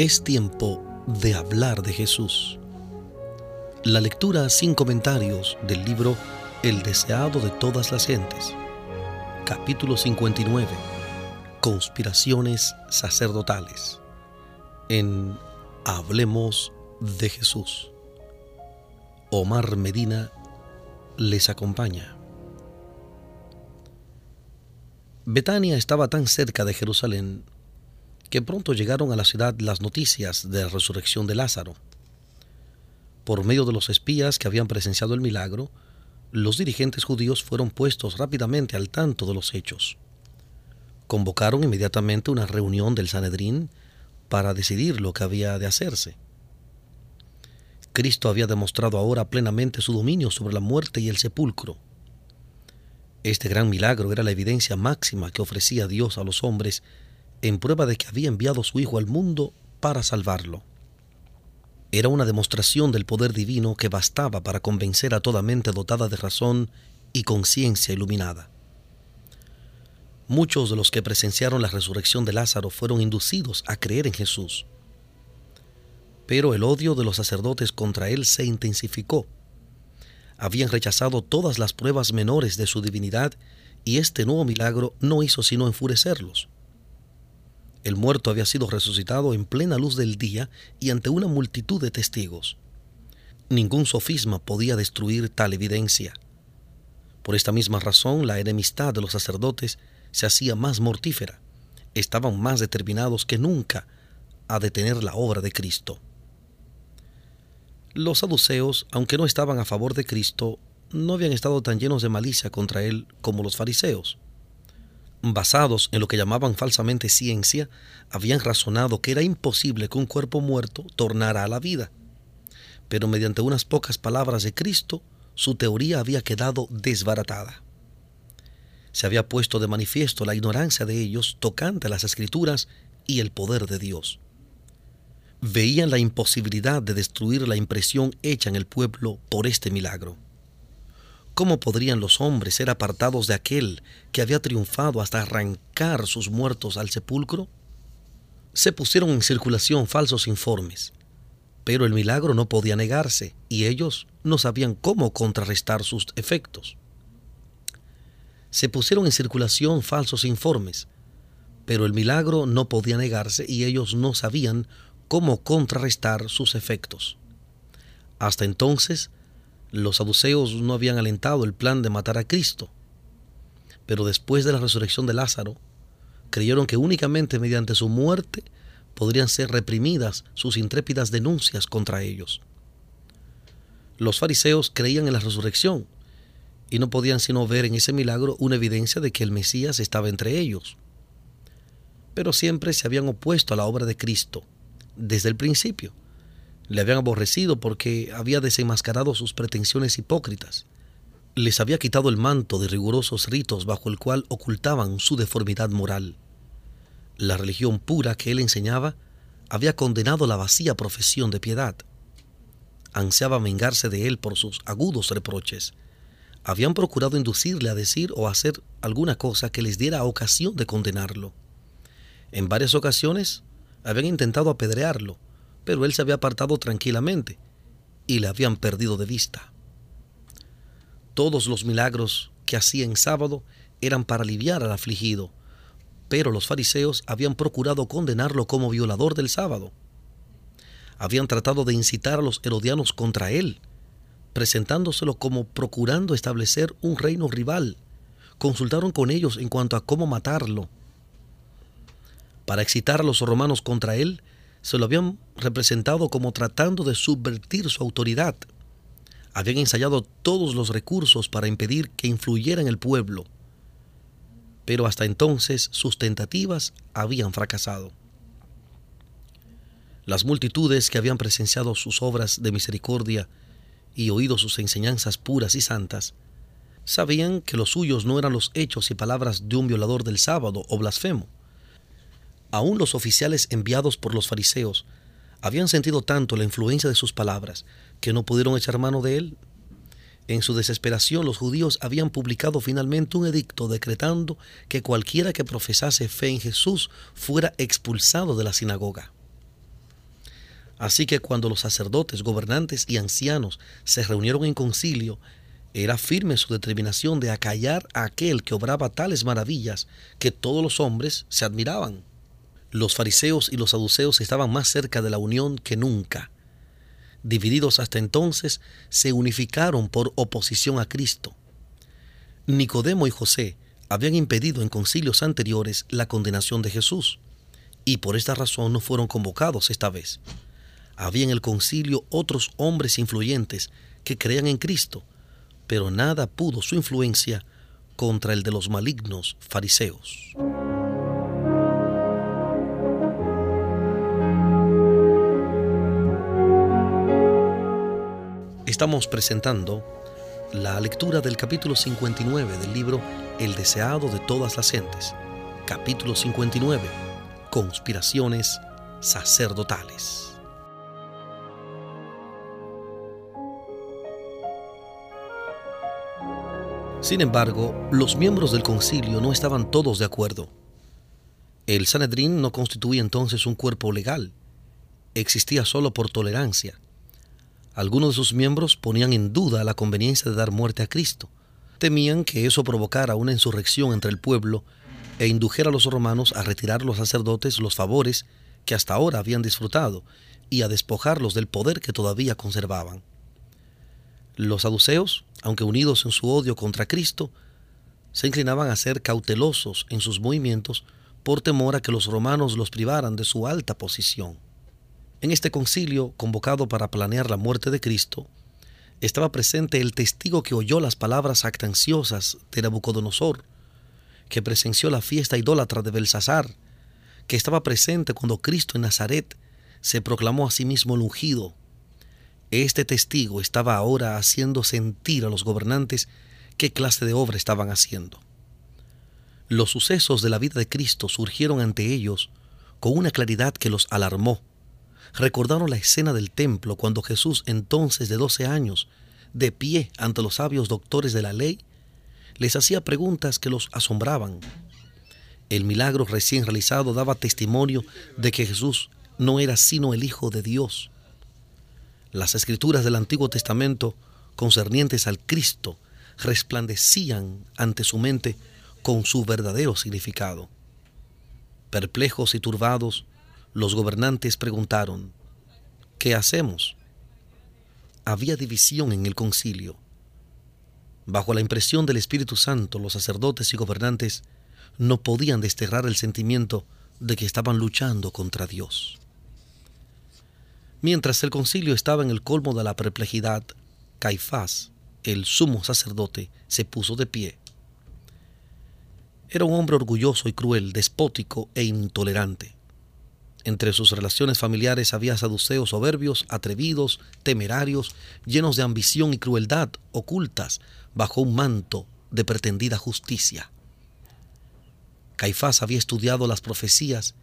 Es tiempo de hablar de Jesús. La lectura sin comentarios del libro El deseado de todas las gentes. Capítulo 59. Conspiraciones sacerdotales. En Hablemos de Jesús. Omar Medina les acompaña. Betania estaba tan cerca de Jerusalén que pronto llegaron a la ciudad las noticias de la resurrección de Lázaro. Por medio de los espías que habían presenciado el milagro, los dirigentes judíos fueron puestos rápidamente al tanto de los hechos. Convocaron inmediatamente una reunión del Sanedrín para decidir lo que había de hacerse. Cristo había demostrado ahora plenamente su dominio sobre la muerte y el sepulcro. Este gran milagro era la evidencia máxima que ofrecía Dios a los hombres en prueba de que había enviado su Hijo al mundo para salvarlo. Era una demostración del poder divino que bastaba para convencer a toda mente dotada de razón y conciencia iluminada. Muchos de los que presenciaron la resurrección de Lázaro fueron inducidos a creer en Jesús. Pero el odio de los sacerdotes contra él se intensificó. Habían rechazado todas las pruebas menores de su divinidad y este nuevo milagro no hizo sino enfurecerlos. El muerto había sido resucitado en plena luz del día y ante una multitud de testigos. Ningún sofisma podía destruir tal evidencia. Por esta misma razón, la enemistad de los sacerdotes se hacía más mortífera. Estaban más determinados que nunca a detener la obra de Cristo. Los saduceos, aunque no estaban a favor de Cristo, no habían estado tan llenos de malicia contra él como los fariseos basados en lo que llamaban falsamente ciencia, habían razonado que era imposible que un cuerpo muerto tornara a la vida. Pero mediante unas pocas palabras de Cristo, su teoría había quedado desbaratada. Se había puesto de manifiesto la ignorancia de ellos tocante a las escrituras y el poder de Dios. Veían la imposibilidad de destruir la impresión hecha en el pueblo por este milagro. ¿Cómo podrían los hombres ser apartados de aquel que había triunfado hasta arrancar sus muertos al sepulcro? Se pusieron en circulación falsos informes, pero el milagro no podía negarse y ellos no sabían cómo contrarrestar sus efectos. Se pusieron en circulación falsos informes, pero el milagro no podía negarse y ellos no sabían cómo contrarrestar sus efectos. Hasta entonces, los saduceos no habían alentado el plan de matar a Cristo, pero después de la resurrección de Lázaro, creyeron que únicamente mediante su muerte podrían ser reprimidas sus intrépidas denuncias contra ellos. Los fariseos creían en la resurrección y no podían sino ver en ese milagro una evidencia de que el Mesías estaba entre ellos. Pero siempre se habían opuesto a la obra de Cristo, desde el principio le habían aborrecido porque había desenmascarado sus pretensiones hipócritas. Les había quitado el manto de rigurosos ritos bajo el cual ocultaban su deformidad moral. La religión pura que él enseñaba había condenado la vacía profesión de piedad. Ansiaba vengarse de él por sus agudos reproches. Habían procurado inducirle a decir o hacer alguna cosa que les diera ocasión de condenarlo. En varias ocasiones habían intentado apedrearlo, pero él se había apartado tranquilamente y le habían perdido de vista. Todos los milagros que hacía en sábado eran para aliviar al afligido, pero los fariseos habían procurado condenarlo como violador del sábado. Habían tratado de incitar a los herodianos contra él, presentándoselo como procurando establecer un reino rival. Consultaron con ellos en cuanto a cómo matarlo. Para excitar a los romanos contra él, se lo habían representado como tratando de subvertir su autoridad. Habían ensayado todos los recursos para impedir que influyera en el pueblo. Pero hasta entonces sus tentativas habían fracasado. Las multitudes que habían presenciado sus obras de misericordia y oído sus enseñanzas puras y santas, sabían que los suyos no eran los hechos y palabras de un violador del sábado o blasfemo, Aún los oficiales enviados por los fariseos habían sentido tanto la influencia de sus palabras que no pudieron echar mano de él. En su desesperación los judíos habían publicado finalmente un edicto decretando que cualquiera que profesase fe en Jesús fuera expulsado de la sinagoga. Así que cuando los sacerdotes, gobernantes y ancianos se reunieron en concilio, era firme su determinación de acallar a aquel que obraba tales maravillas que todos los hombres se admiraban. Los fariseos y los saduceos estaban más cerca de la unión que nunca. Divididos hasta entonces, se unificaron por oposición a Cristo. Nicodemo y José habían impedido en concilios anteriores la condenación de Jesús, y por esta razón no fueron convocados esta vez. Había en el concilio otros hombres influyentes que creían en Cristo, pero nada pudo su influencia contra el de los malignos fariseos. Estamos presentando la lectura del capítulo 59 del libro El deseado de todas las gentes. Capítulo 59. Conspiraciones sacerdotales. Sin embargo, los miembros del concilio no estaban todos de acuerdo. El Sanedrín no constituía entonces un cuerpo legal, existía solo por tolerancia. Algunos de sus miembros ponían en duda la conveniencia de dar muerte a Cristo. Temían que eso provocara una insurrección entre el pueblo e indujera a los romanos a retirar a los sacerdotes los favores que hasta ahora habían disfrutado y a despojarlos del poder que todavía conservaban. Los saduceos, aunque unidos en su odio contra Cristo, se inclinaban a ser cautelosos en sus movimientos por temor a que los romanos los privaran de su alta posición. En este concilio, convocado para planear la muerte de Cristo, estaba presente el testigo que oyó las palabras actanciosas de Nabucodonosor, que presenció la fiesta idólatra de Belsasar, que estaba presente cuando Cristo en Nazaret se proclamó a sí mismo el ungido, este testigo estaba ahora haciendo sentir a los gobernantes qué clase de obra estaban haciendo. Los sucesos de la vida de Cristo surgieron ante ellos con una claridad que los alarmó. Recordaron la escena del templo cuando Jesús, entonces de doce años, de pie ante los sabios doctores de la ley, les hacía preguntas que los asombraban. El milagro recién realizado daba testimonio de que Jesús no era sino el Hijo de Dios las escrituras del Antiguo Testamento concernientes al Cristo resplandecían ante su mente con su verdadero significado. Perplejos y turbados, los gobernantes preguntaron, ¿qué hacemos? Había división en el concilio. Bajo la impresión del Espíritu Santo, los sacerdotes y gobernantes no podían desterrar el sentimiento de que estaban luchando contra Dios. Mientras el concilio estaba en el colmo de la perplejidad, Caifás, el sumo sacerdote, se puso de pie. Era un hombre orgulloso y cruel, despótico e intolerante. Entre sus relaciones familiares había saduceos soberbios, atrevidos, temerarios, llenos de ambición y crueldad ocultas bajo un manto de pretendida justicia. Caifás había estudiado las profecías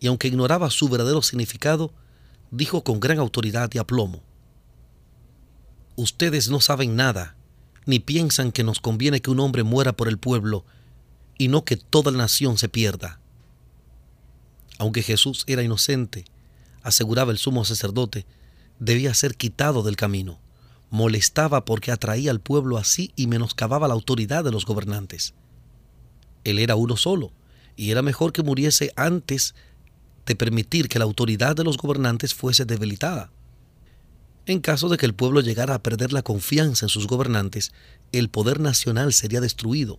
y aunque ignoraba su verdadero significado, dijo con gran autoridad y aplomo, Ustedes no saben nada, ni piensan que nos conviene que un hombre muera por el pueblo, y no que toda la nación se pierda. Aunque Jesús era inocente, aseguraba el sumo sacerdote, debía ser quitado del camino. Molestaba porque atraía al pueblo así y menoscababa la autoridad de los gobernantes. Él era uno solo, y era mejor que muriese antes de permitir que la autoridad de los gobernantes fuese debilitada. En caso de que el pueblo llegara a perder la confianza en sus gobernantes, el poder nacional sería destruido.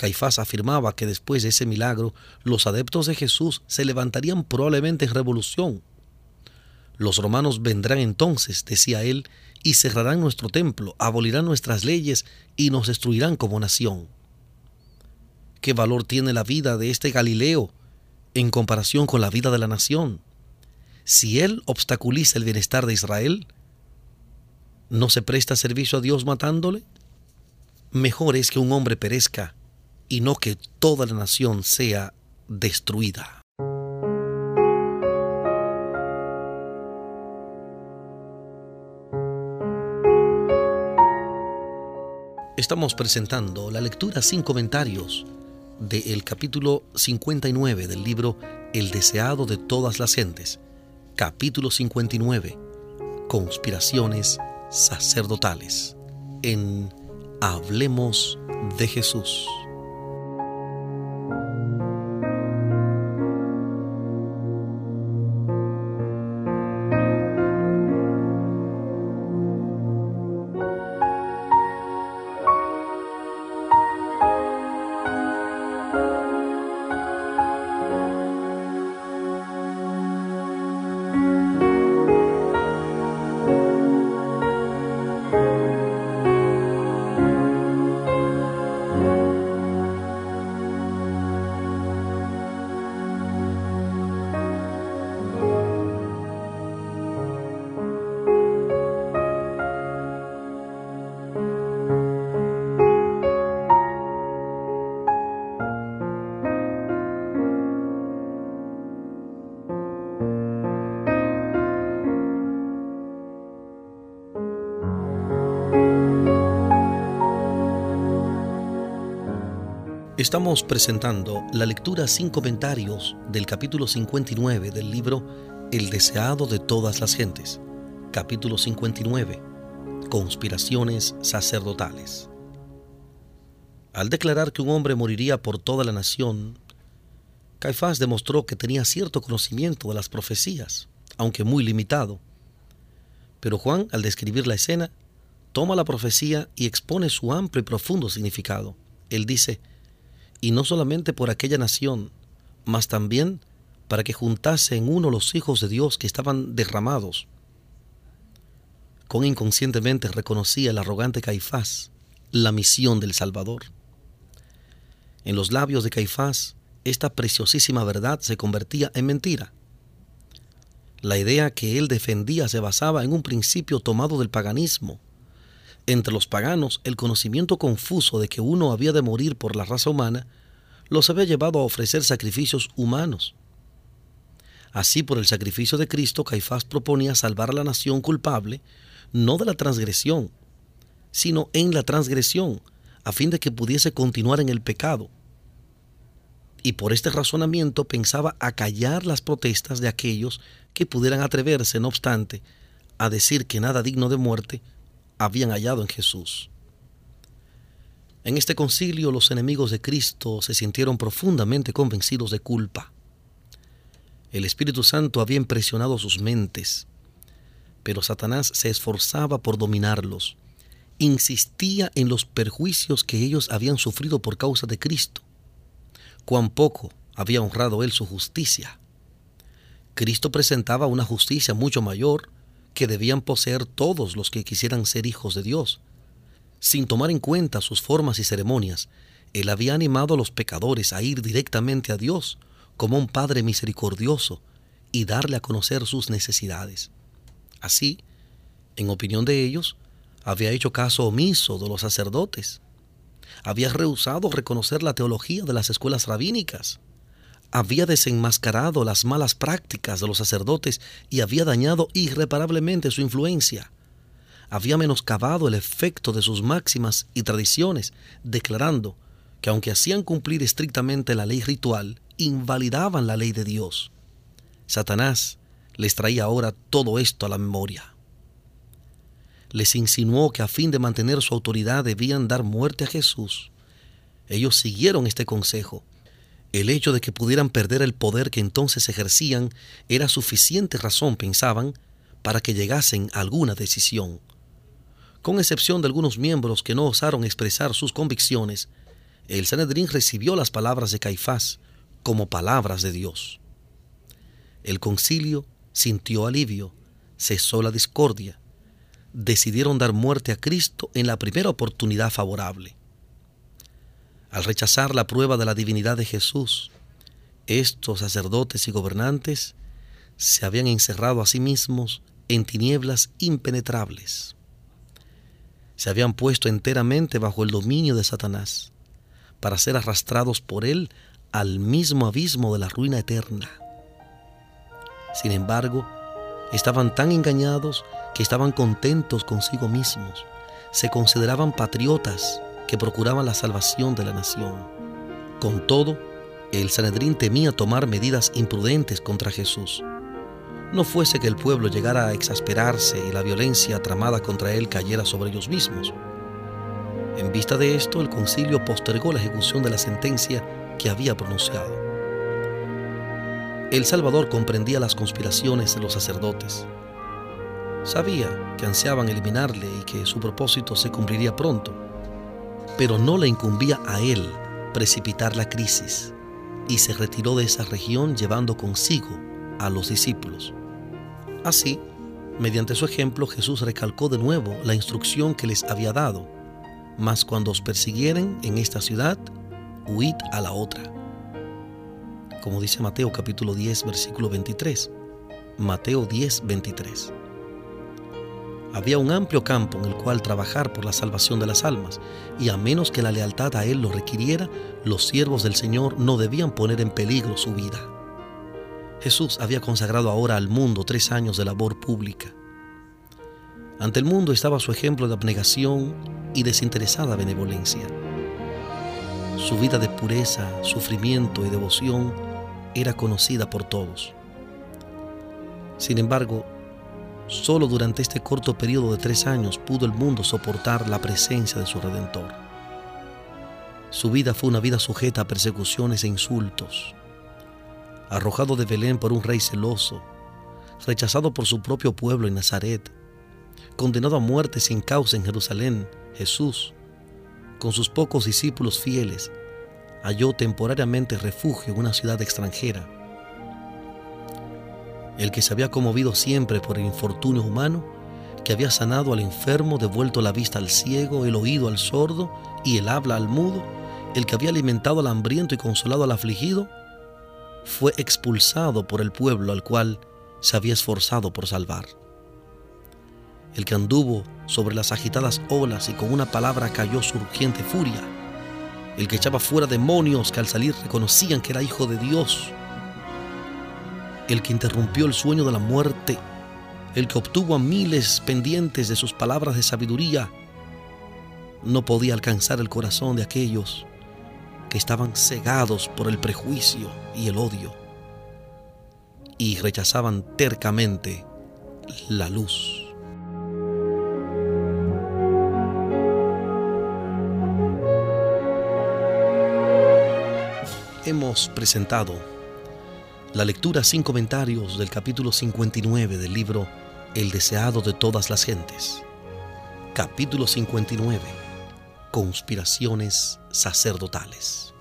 Caifás afirmaba que después de ese milagro, los adeptos de Jesús se levantarían probablemente en revolución. Los romanos vendrán entonces, decía él, y cerrarán nuestro templo, abolirán nuestras leyes y nos destruirán como nación. ¿Qué valor tiene la vida de este Galileo en comparación con la vida de la nación. Si Él obstaculiza el bienestar de Israel, ¿no se presta servicio a Dios matándole? Mejor es que un hombre perezca y no que toda la nación sea destruida. Estamos presentando la lectura sin comentarios del capítulo 59 del libro El deseado de todas las gentes, capítulo 59, conspiraciones sacerdotales, en Hablemos de Jesús. Estamos presentando la lectura sin comentarios del capítulo 59 del libro El deseado de todas las gentes. Capítulo 59. Conspiraciones sacerdotales. Al declarar que un hombre moriría por toda la nación, Caifás demostró que tenía cierto conocimiento de las profecías, aunque muy limitado. Pero Juan, al describir la escena, toma la profecía y expone su amplio y profundo significado. Él dice, y no solamente por aquella nación, mas también para que juntase en uno los hijos de Dios que estaban derramados. Con inconscientemente reconocía el arrogante Caifás la misión del Salvador. En los labios de Caifás, esta preciosísima verdad se convertía en mentira. La idea que él defendía se basaba en un principio tomado del paganismo, entre los paganos, el conocimiento confuso de que uno había de morir por la raza humana los había llevado a ofrecer sacrificios humanos. Así, por el sacrificio de Cristo, Caifás proponía salvar a la nación culpable, no de la transgresión, sino en la transgresión, a fin de que pudiese continuar en el pecado. Y por este razonamiento pensaba acallar las protestas de aquellos que pudieran atreverse, no obstante, a decir que nada digno de muerte habían hallado en Jesús. En este concilio los enemigos de Cristo se sintieron profundamente convencidos de culpa. El Espíritu Santo había impresionado sus mentes, pero Satanás se esforzaba por dominarlos. Insistía en los perjuicios que ellos habían sufrido por causa de Cristo. Cuán poco había honrado él su justicia. Cristo presentaba una justicia mucho mayor que debían poseer todos los que quisieran ser hijos de Dios. Sin tomar en cuenta sus formas y ceremonias, él había animado a los pecadores a ir directamente a Dios como un Padre misericordioso y darle a conocer sus necesidades. Así, en opinión de ellos, había hecho caso omiso de los sacerdotes. Había rehusado reconocer la teología de las escuelas rabínicas había desenmascarado las malas prácticas de los sacerdotes y había dañado irreparablemente su influencia. Había menoscabado el efecto de sus máximas y tradiciones, declarando que aunque hacían cumplir estrictamente la ley ritual, invalidaban la ley de Dios. Satanás les traía ahora todo esto a la memoria. Les insinuó que a fin de mantener su autoridad debían dar muerte a Jesús. Ellos siguieron este consejo el hecho de que pudieran perder el poder que entonces ejercían era suficiente razón, pensaban, para que llegasen a alguna decisión. Con excepción de algunos miembros que no osaron expresar sus convicciones, el Sanedrín recibió las palabras de Caifás como palabras de Dios. El concilio sintió alivio, cesó la discordia, decidieron dar muerte a Cristo en la primera oportunidad favorable. Al rechazar la prueba de la divinidad de Jesús, estos sacerdotes y gobernantes se habían encerrado a sí mismos en tinieblas impenetrables. Se habían puesto enteramente bajo el dominio de Satanás para ser arrastrados por él al mismo abismo de la ruina eterna. Sin embargo, estaban tan engañados que estaban contentos consigo mismos, se consideraban patriotas que procuraban la salvación de la nación. Con todo, el Sanedrín temía tomar medidas imprudentes contra Jesús. no fuese que el pueblo llegara a exasperarse y la violencia tramada contra él cayera sobre ellos mismos. En vista de esto, el concilio postergó la ejecución de la sentencia que había pronunciado. El Salvador comprendía las conspiraciones de los sacerdotes. Sabía que ansiaban eliminarle y que su propósito se cumpliría pronto, pero no le incumbía a él precipitar la crisis y se retiró de esa región llevando consigo a los discípulos. Así, mediante su ejemplo, Jesús recalcó de nuevo la instrucción que les había dado. Mas cuando os persiguieren en esta ciudad, huid a la otra. Como dice Mateo capítulo 10, versículo 23. Mateo 10, 23. Había un amplio campo en el cual trabajar por la salvación de las almas, y a menos que la lealtad a Él lo requiriera, los siervos del Señor no debían poner en peligro su vida. Jesús había consagrado ahora al mundo tres años de labor pública. Ante el mundo estaba su ejemplo de abnegación y desinteresada benevolencia. Su vida de pureza, sufrimiento y devoción era conocida por todos. Sin embargo, solo durante este corto periodo de tres años pudo el mundo soportar la presencia de su Redentor. Su vida fue una vida sujeta a persecuciones e insultos, arrojado de Belén por un rey celoso, rechazado por su propio pueblo en Nazaret, condenado a muerte sin causa en Jerusalén, Jesús, con sus pocos discípulos fieles, halló temporariamente refugio en una ciudad extranjera. El que se había conmovido siempre por el infortunio humano, que había sanado al enfermo, devuelto la vista al ciego, el oído al sordo y el habla al mudo, el que había alimentado al hambriento y consolado al afligido, fue expulsado por el pueblo al cual se había esforzado por salvar. El que anduvo sobre las agitadas olas y con una palabra cayó su urgente furia. El que echaba fuera demonios que al salir reconocían que era hijo de Dios. El que interrumpió el sueño de la muerte. El que obtuvo a miles pendientes de sus palabras de sabiduría. No podía alcanzar el corazón de aquellos que estaban cegados por el prejuicio y el odio y rechazaban tercamente la luz. Hemos presentado la lectura sin comentarios del capítulo 59 del libro El deseado de todas las gentes. Capítulo 59 conspiraciones sacerdotales.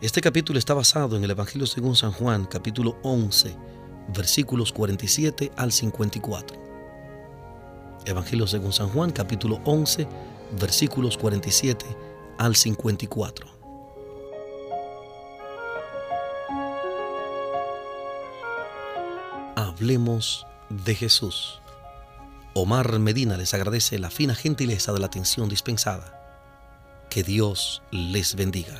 Este capítulo está basado en el Evangelio según San Juan, capítulo 11, versículos 47 al 54. Evangelio según San Juan, capítulo 11, versículos 47 al 54. Hablemos de Jesús. Omar Medina les agradece la fina gentileza de la atención dispensada. Que Dios les bendiga.